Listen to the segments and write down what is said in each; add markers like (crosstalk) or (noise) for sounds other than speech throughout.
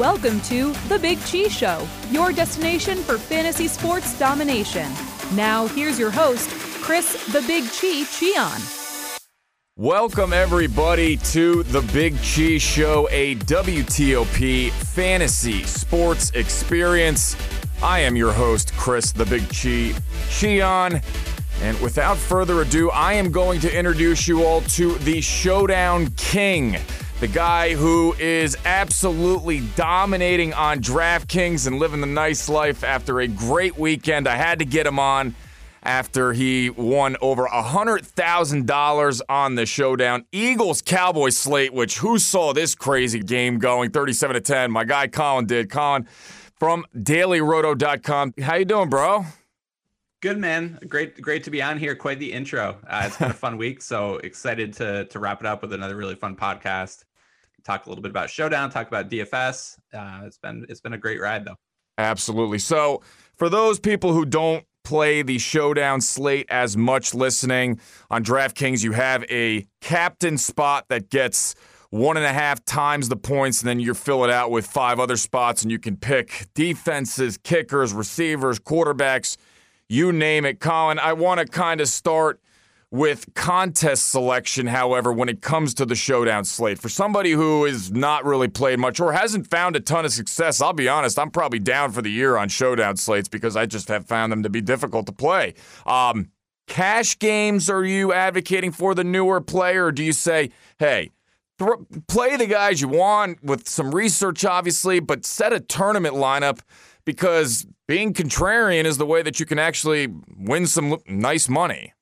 Welcome to The Big Chee Show, your destination for fantasy sports domination. Now, here's your host, Chris The Big Chee Chion. Welcome, everybody, to The Big Chee Show, a WTOP fantasy sports experience. I am your host, Chris The Big Chee Chion. And without further ado, I am going to introduce you all to the Showdown King the guy who is absolutely dominating on DraftKings and living the nice life after a great weekend. I had to get him on after he won over $100,000 on the showdown. Eagles Cowboys slate, which who saw this crazy game going 37 to 10? My guy Colin did. Colin from dailyroto.com. How you doing, bro? Good man, great, great to be on here. Quite the intro. Uh, it's been a fun week, so excited to to wrap it up with another really fun podcast talk a little bit about Showdown, talk about DFS. Uh, it's been it's been a great ride though. Absolutely. So for those people who don't play the Showdown slate as much listening on DraftKings, you have a captain spot that gets one and a half times the points, and then you fill it out with five other spots, and you can pick defenses, kickers, receivers, quarterbacks, you name it. Colin, I want to kind of start with contest selection, however, when it comes to the showdown slate. For somebody who has not really played much or hasn't found a ton of success, I'll be honest, I'm probably down for the year on showdown slates because I just have found them to be difficult to play. Um, cash games, are you advocating for the newer player, or do you say, hey, th- play the guys you want with some research, obviously, but set a tournament lineup? Because being contrarian is the way that you can actually win some nice money.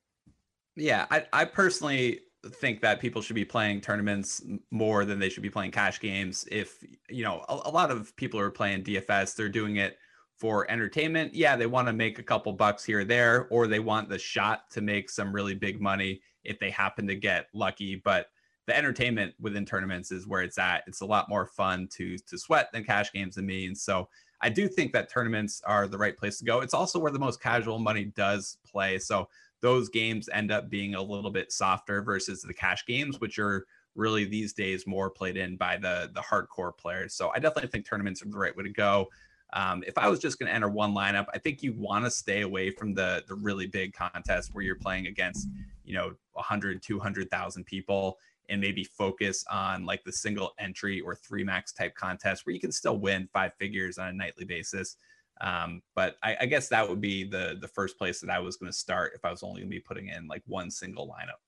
Yeah, I, I personally think that people should be playing tournaments more than they should be playing cash games. If, you know, a, a lot of people are playing DFS, they're doing it for entertainment. Yeah, they want to make a couple bucks here or there, or they want the shot to make some really big money if they happen to get lucky. But the entertainment within tournaments is where it's at. It's a lot more fun to to sweat than cash games to me. And so I do think that tournaments are the right place to go. It's also where the most casual money does play. So those games end up being a little bit softer versus the cash games, which are really these days more played in by the the hardcore players. So I definitely think tournaments are the right way to go. Um, if I was just going to enter one lineup, I think you want to stay away from the the really big contests where you're playing against, you know, 100, 200,000 people and maybe focus on like the single entry or three max type contest where you can still win five figures on a nightly basis. Um, but I, I, guess that would be the the first place that I was going to start if I was only going to be putting in like one single lineup.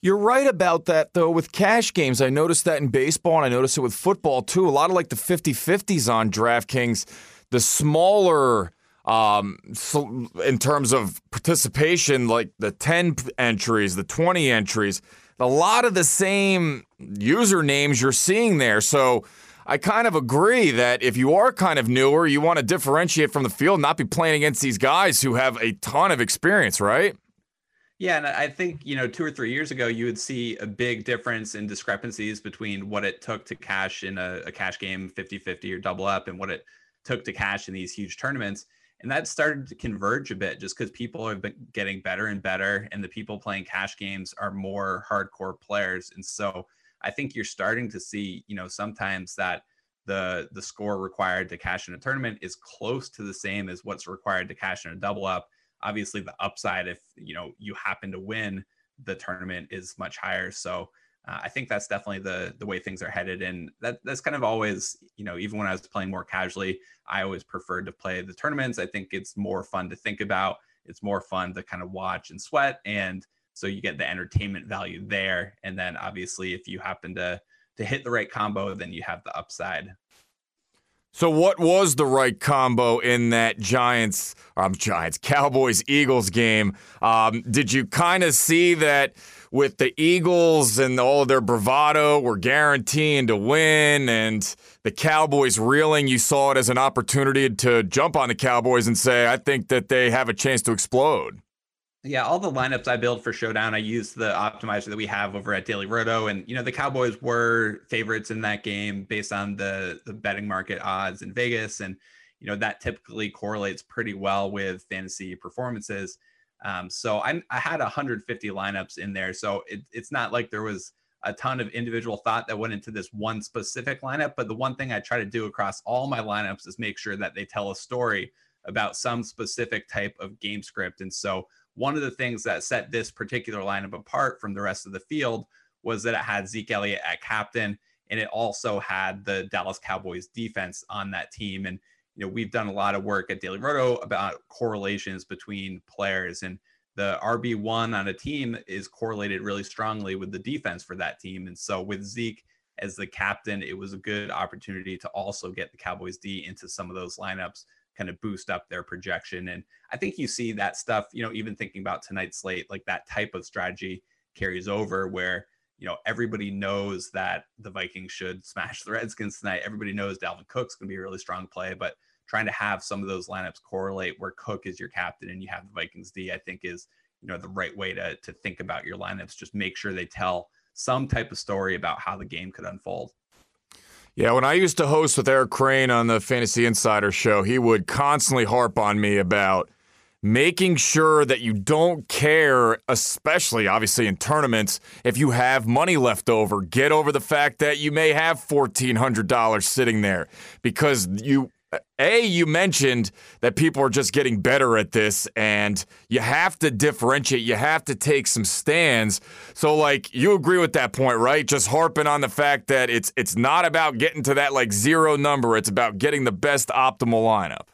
You're right about that though with cash games. I noticed that in baseball and I noticed it with football too. A lot of like the 50-50s on DraftKings, the smaller um, in terms of participation, like the 10 entries, the 20 entries, a lot of the same usernames you're seeing there. So I kind of agree that if you are kind of newer, you want to differentiate from the field, not be playing against these guys who have a ton of experience, right? Yeah, and I think, you know, two or three years ago, you would see a big difference in discrepancies between what it took to cash in a, a cash game 50 50 or double up and what it took to cash in these huge tournaments. And that started to converge a bit just because people have been getting better and better, and the people playing cash games are more hardcore players. And so I think you're starting to see, you know, sometimes that the the score required to cash in a tournament is close to the same as what's required to cash in a double up. Obviously, the upside if you know you happen to win the tournament is much higher. So uh, I think that's definitely the the way things are headed, and that that's kind of always you know even when I was playing more casually, I always preferred to play the tournaments. I think it's more fun to think about. It's more fun to kind of watch and sweat, and so you get the entertainment value there. And then obviously, if you happen to to hit the right combo, then you have the upside. So, what was the right combo in that Giants, um, Giants, Cowboys, Eagles game? Um, did you kind of see that with the Eagles and all their bravado, were guaranteeing to win, and the Cowboys reeling? You saw it as an opportunity to jump on the Cowboys and say, "I think that they have a chance to explode." Yeah, all the lineups I build for Showdown, I use the optimizer that we have over at Daily Roto, and you know the Cowboys were favorites in that game based on the the betting market odds in Vegas, and you know that typically correlates pretty well with fantasy performances. Um, so I, I had 150 lineups in there, so it, it's not like there was a ton of individual thought that went into this one specific lineup. But the one thing I try to do across all my lineups is make sure that they tell a story about some specific type of game script. And so one of the things that set this particular lineup apart from the rest of the field was that it had Zeke Elliott at captain, and it also had the Dallas Cowboys defense on that team. And you know, we've done a lot of work at Daily Roto about correlations between players, and the RB one on a team is correlated really strongly with the defense for that team. And so with Zeke as the captain, it was a good opportunity to also get the Cowboys D into some of those lineups kind of boost up their projection. And I think you see that stuff, you know, even thinking about tonight's slate, like that type of strategy carries over where, you know, everybody knows that the Vikings should smash the Redskins tonight. Everybody knows Dalvin Cook's going to be a really strong play, but trying to have some of those lineups correlate where Cook is your captain and you have the Vikings D, I think is, you know, the right way to, to think about your lineups. Just make sure they tell some type of story about how the game could unfold. Yeah, when I used to host with Eric Crane on the Fantasy Insider show, he would constantly harp on me about making sure that you don't care, especially obviously in tournaments, if you have money left over. Get over the fact that you may have $1,400 sitting there because you a, you mentioned that people are just getting better at this, and you have to differentiate. You have to take some stands. So, like, you agree with that point, right? Just harping on the fact that it's it's not about getting to that like zero number. It's about getting the best optimal lineup.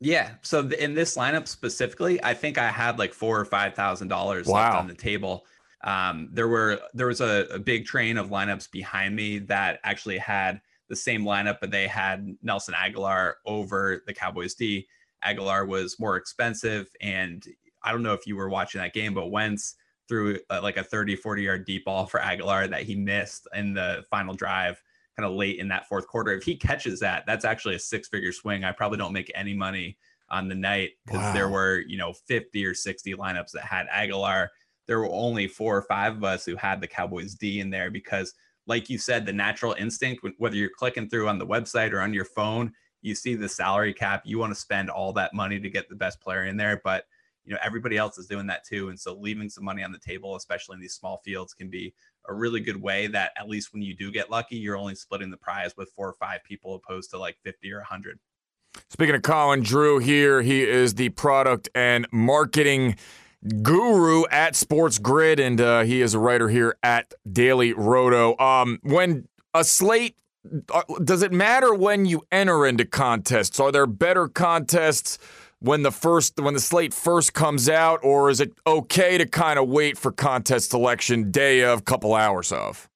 Yeah. So in this lineup specifically, I think I had like four or five thousand dollars wow. left on the table. Um, there were there was a, a big train of lineups behind me that actually had the same lineup, but they had Nelson Agholor over the Cowboys D. Agholor was more expensive. And I don't know if you were watching that game, but Wentz threw uh, like a 30, 40 yard deep ball for Agholor that he missed in the final drive, kind of late in that fourth quarter. If he catches that, that's actually a six figure swing. I probably don't make any money on the night because wow. there were, you know, 50 or 60 lineups that had Agholor. There were only four or five of us who had the Cowboys D in there because like you said, the natural instinct, whether you're clicking through on the website or on your phone, you see the salary cap, you want to spend all that money to get the best player in there. But you know, everybody else is doing that too. And so leaving some money on the table, especially in these small fields, can be a really good way that at least when you do get lucky, you're only splitting the prize with four or five people opposed to like 50 or 100. Speaking of Colin Drew here, he is the product and marketing guru at SportsGrid, and uh, he is a writer here at Daily Roto. Um, when a slate, uh, does it matter when you enter into contests? Are there better contests when the first when the slate first comes out, or is it okay to kind of wait for contest selection day of, a couple hours of?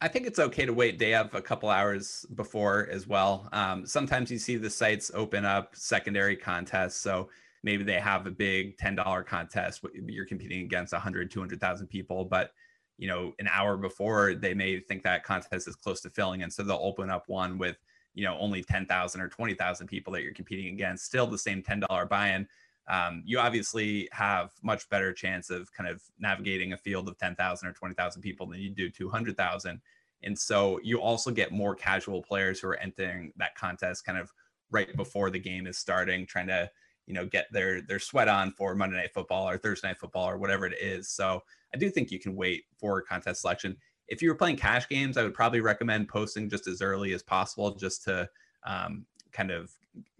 I think it's okay to wait day of a couple hours before as well. Um, sometimes you see the sites open up secondary contests, so maybe they have a big $10 contest you're competing against 100 200,000 people but you know an hour before they may think that contest is close to filling. And so they'll open up one with you know only 10,000 or 20,000 people that you're competing against still the same $10 buy-in. Um, you obviously have much better chance of kind of navigating a field of 10,000 or 20,000 people than you do 200,000 and so you also get more casual players who are entering that contest kind of right before the game is starting trying to you know get their their sweat on for Monday Night Football or Thursday Night Football or whatever it is. So I do think you can wait for contest selection. If you were playing cash games, I would probably recommend posting just as early as possible, just to um, kind of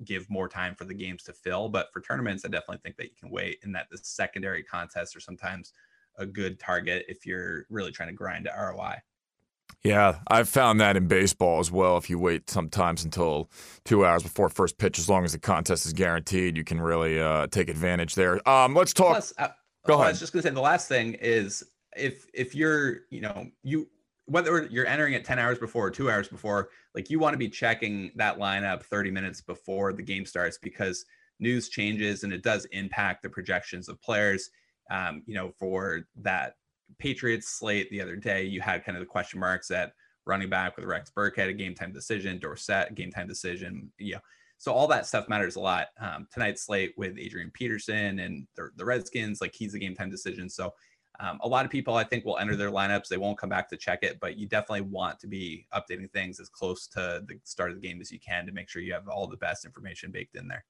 give more time for the games to fill. But for tournaments, I definitely think that you can wait, and that the secondary contests are sometimes a good target if you're really trying to grind to ROI. Yeah, I've found that in baseball as well. If you wait sometimes until two hours before first pitch, as long as the contest is guaranteed, you can really uh, take advantage there. Um, let's talk. Plus, uh, Go ahead. I was just going to say the last thing is if if you're you know you whether you're entering it 10 hours before or two hours before, like you want to be checking that lineup 30 minutes before the game starts because news changes and it does impact the projections of players. Um, you know, for that Patriots slate the other day, you had kind of the question marks at running back with Rex Burkhead, a game time decision, Dorsett, game time decision. Yeah. So all that stuff matters a lot. Um, tonight's slate with Adrian Peterson and the, the Redskins, like he's a game time decision. So um, a lot of people, I think, will enter their lineups. They won't come back to check it, but you definitely want to be updating things as close to the start of the game as you can to make sure you have all the best information baked in there.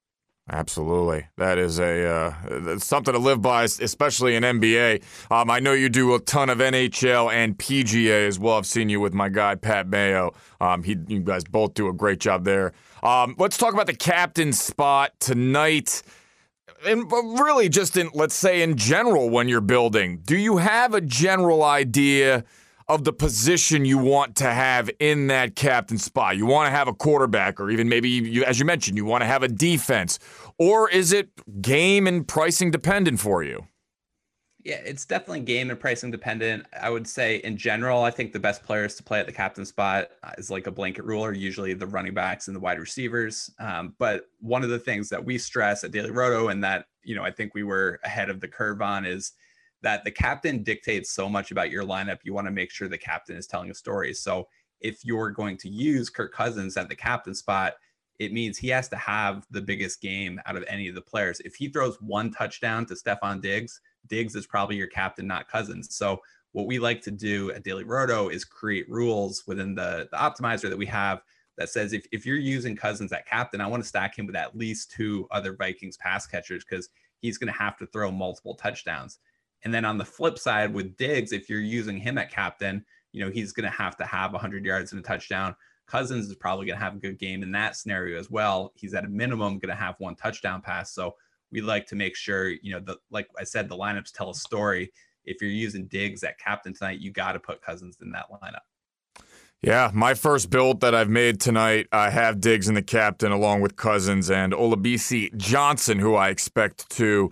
Absolutely, that is a uh, something to live by, especially in NBA. Um, I know you do a ton of NHL and PGA as well. I've seen you with my guy Pat Mayo. Um, he, you guys both do a great job there. Um, let's talk about the captain spot tonight, and really just in let's say in general when you're building. Do you have a general idea? Of the position you want to have in that captain spot. You want to have a quarterback, or even maybe, you, as you mentioned, you want to have a defense. Or is it game and pricing dependent for you? Yeah, it's definitely game and pricing dependent. I would say in general, I think the best players to play at the captain spot uh, is like a blanket rule, are usually the running backs and the wide receivers. Um, but one of the things that we stress at Daily Roto and that, you know, I think we were ahead of the curve on is that the captain dictates so much about your lineup. You want to make sure the captain is telling a story. So if you're going to use Kirk Cousins at the captain spot, it means he has to have the biggest game out of any of the players. If he throws one touchdown to Stefon Diggs, Diggs is probably your captain, not Cousins. So what we like to do at Daily Roto is create rules within the, the optimizer that we have that says if, if you're using Cousins at captain, I want to stack him with at least two other Vikings pass catchers because he's going to have to throw multiple touchdowns. And then on the flip side with Diggs, if you're using him at captain, you know, he's going to have to have 100 yards and a touchdown. Cousins is probably going to have a good game in that scenario as well. He's at a minimum going to have one touchdown pass. So we like to make sure, you know, the like I said, the lineups tell a story. If you're using Diggs at captain tonight, you got to put Cousins in that lineup. Yeah, my first build that I've made tonight, I have Diggs in the captain along with Cousins and Olabisi Johnson, who I expect to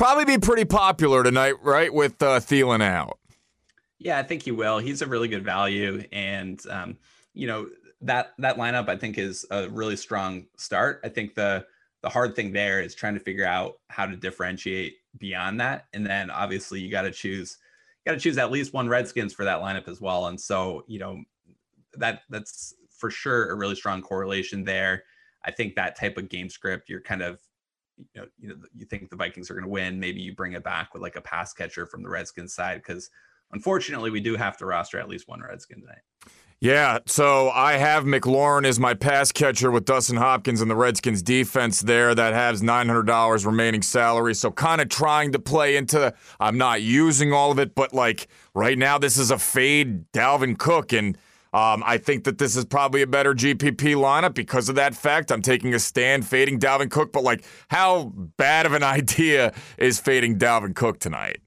probably be pretty popular tonight, right? With uh, Thielen out. Yeah, I think he will. He's a really good value, and um, you know that that lineup I think is a really strong start. I think the the hard thing there is trying to figure out how to differentiate beyond that, and then obviously you got to choose got to choose at least one Redskins for that lineup as well. And so you know that that's for sure a really strong correlation there. I think that type of game script, you're kind of you know, you know, you think the Vikings are going to win. Maybe you bring it back with like a pass catcher from the Redskins side because unfortunately we do have to roster at least one Redskin tonight. Yeah, so I have McLaurin as my pass catcher with Dustin Hopkins and the Redskins defense there that has $900 remaining salary. So kind of trying to play into I'm not using all of it, but like right now this is a fade Dalvin Cook and um, I think that this is probably a better GPP lineup because of that fact. I'm taking a stand fading Dalvin Cook, but like, how bad of an (laughs) idea is fading Dalvin Cook tonight?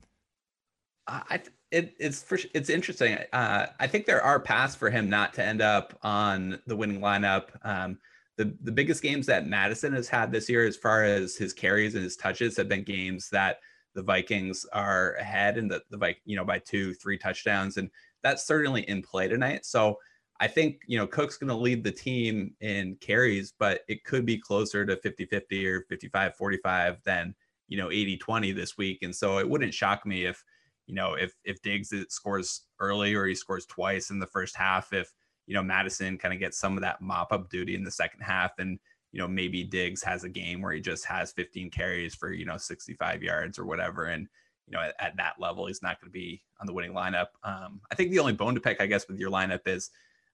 I it, it's for, it's interesting. Uh, I think there are paths for him not to end up on the winning lineup. Um, the the biggest games that Mattison has had this year, as far as his carries and his touches, have been games that the Vikings are ahead and the the you know by two three touchdowns and that's certainly in play tonight. So I think, you know, Cook's going to lead the team in carries, but it could be closer to 50 50 or 55 45 than, you know, 80 20 this week. And so it wouldn't shock me if, you know, if, if Diggs scores early or he scores twice in the first half, if, you know, Mattison kind of gets some of that mop up duty in the second half. And, you know, maybe Diggs has a game where he just has 15 carries for, you know, 65 yards or whatever. And, you know, at, at that level, he's not going to be on the winning lineup. Um, I think the only bone to pick, I guess, with your lineup is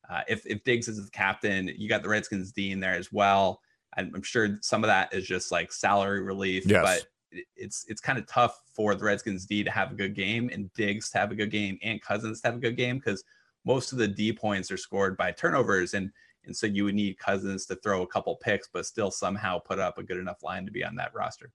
uh, if if Diggs is the captain, you got the Redskins D in there as well. I'm, I'm sure some of that is just like salary relief, yes. but it's it's kind of tough for the Redskins D to have a good game and Diggs to have a good game and Cousins to have a good game because most of the D points are scored by turnovers and and so you would need Cousins to throw a couple picks but still somehow put up a good enough line to be on that roster.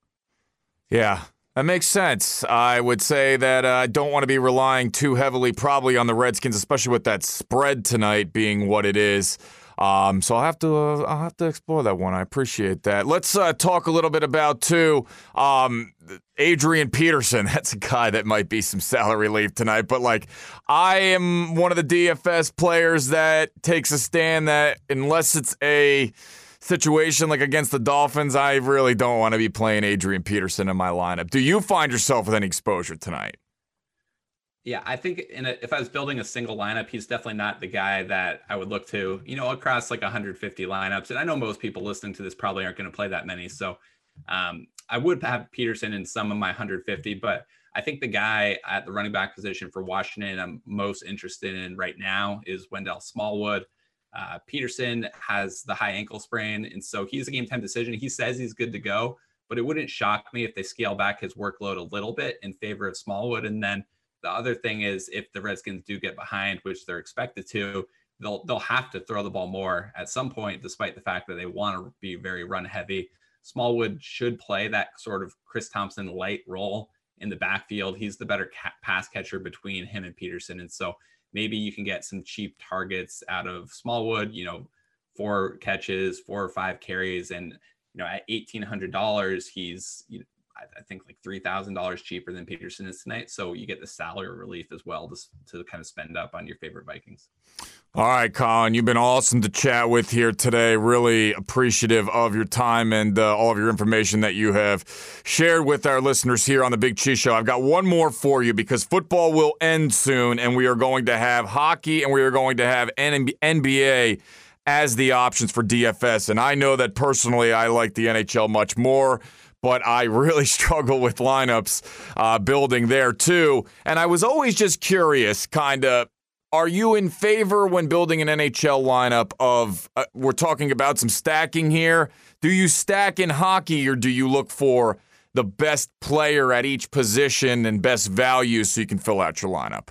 Yeah, that makes sense. I would say that uh, I don't want to be relying too heavily, probably, on the Redskins, especially with that spread tonight being what it is. Um, so I'll have to uh, I'll have to explore that one. I appreciate that. Let's uh, talk a little bit about too um, Adrian Peterson. (laughs) That's a guy that might be some salary leave tonight. But like, I am one of the DFS players that takes a stand that unless it's a situation like against the Dolphins, I really don't want to be playing Adrian Peterson in my lineup. Do you find yourself with any exposure tonight? Yeah, I think a, if I was building a single lineup, he's definitely not the guy that I would look to, you know, across like 150 lineups. And I know most people listening to this probably aren't going to play that many. So um, I would have Peterson in some of my 150, but I think the guy at the running back position for Washington I'm most interested in right now is Wendell Smallwood. Uh, Peterson has the high ankle sprain, and so he's a game time decision. He says he's good to go, but it wouldn't shock me if they scale back his workload a little bit in favor of Smallwood. And then the other thing is, if the Redskins do get behind, which they're expected to, they'll they'll have to throw the ball more at some point, despite the fact that they want to be very run heavy. Smallwood should play that sort of Chris Thompson light role in the backfield. He's the better ca- pass catcher between him and Peterson, and so maybe you can get some cheap targets out of Smallwood. You know, four catches, four or five carries, and you know at eighteen hundred dollars, he's you know, I think like three thousand dollars cheaper than Peterson is tonight. So you get the salary relief as well to, to kind of spend up on your favorite Vikings. All right, Colin, you've been awesome to chat with here today. Really appreciative of your time and uh, all of your information that you have shared with our listeners here on the Big Cheese Show. I've got one more for you because football will end soon, and we are going to have hockey and we are going to have NBA as the options for DFS. And I know that personally, I like the NHL much more but I really (laughs) struggle with lineups uh, building there too. And I was always just curious, kind of. Are you in favor when building an NHL lineup of uh, we're talking about some stacking here? Do you stack in hockey or do you look for the best player at each position and best value so you can fill out your lineup?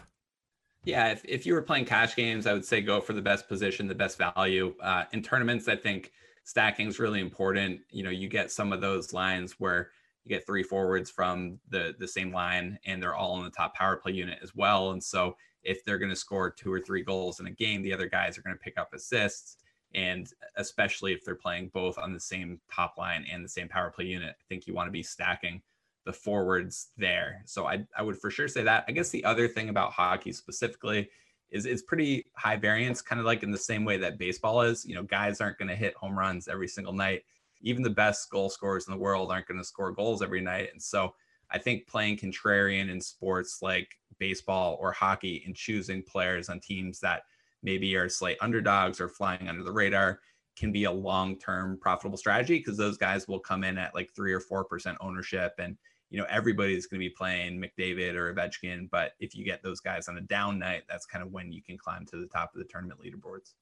Yeah, if, if you were playing cash games, I would say go for the best position, the best value. Uh, in tournaments, I think stacking is really important. You know, you get some of those lines where you get three forwards from the the same line and they're all in the top power play unit as well. And so if they're going to score two or three goals in a game, the other guys are going to pick up assists. And especially if they're playing both on the same top line and the same power play unit, I think you want to be stacking the forwards there. So I, I would for sure say that. I guess the other thing about hockey specifically is it's pretty high variance, kind of like in the same way that baseball is. You know, guys aren't going to hit home runs every single night. Even the best goal scorers in the world aren't going to score goals every night. And so I think playing contrarian in sports like baseball or hockey and choosing players on teams that maybe are slight underdogs or flying under the radar can be a long-term profitable strategy because those guys will come in at like three or four percent ownership and you know, everybody's going to be playing McDavid or Ovechkin, but if you get those guys on a down night, that's kind of when you can climb to the top of the tournament leaderboards.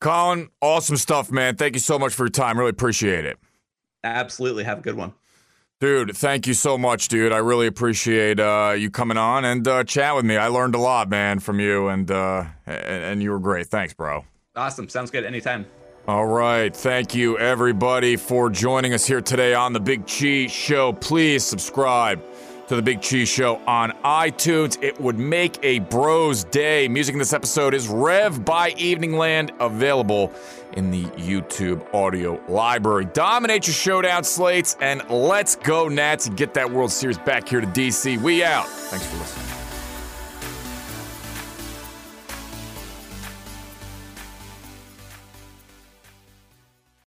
Colin, awesome stuff, man. Thank you so much for your time. Really appreciate it. Absolutely. Have a good one. Dude, thank you so much, dude. I really appreciate uh, you coming on and uh, chat with me. I learned a lot, man, from you, and uh, and you were great. Thanks, bro. Awesome. Sounds good. Anytime. All right. Thank you, everybody, for joining us here today on The Big Cheese Show. Please subscribe to The Big Cheese Show on iTunes. It would make a bro's day. Music in this episode is Rev by Eveningland, available in the YouTube audio library. Dominate your showdown slates, and let's go, Nats, and get that World Series back here to DC. We out. Thanks for listening.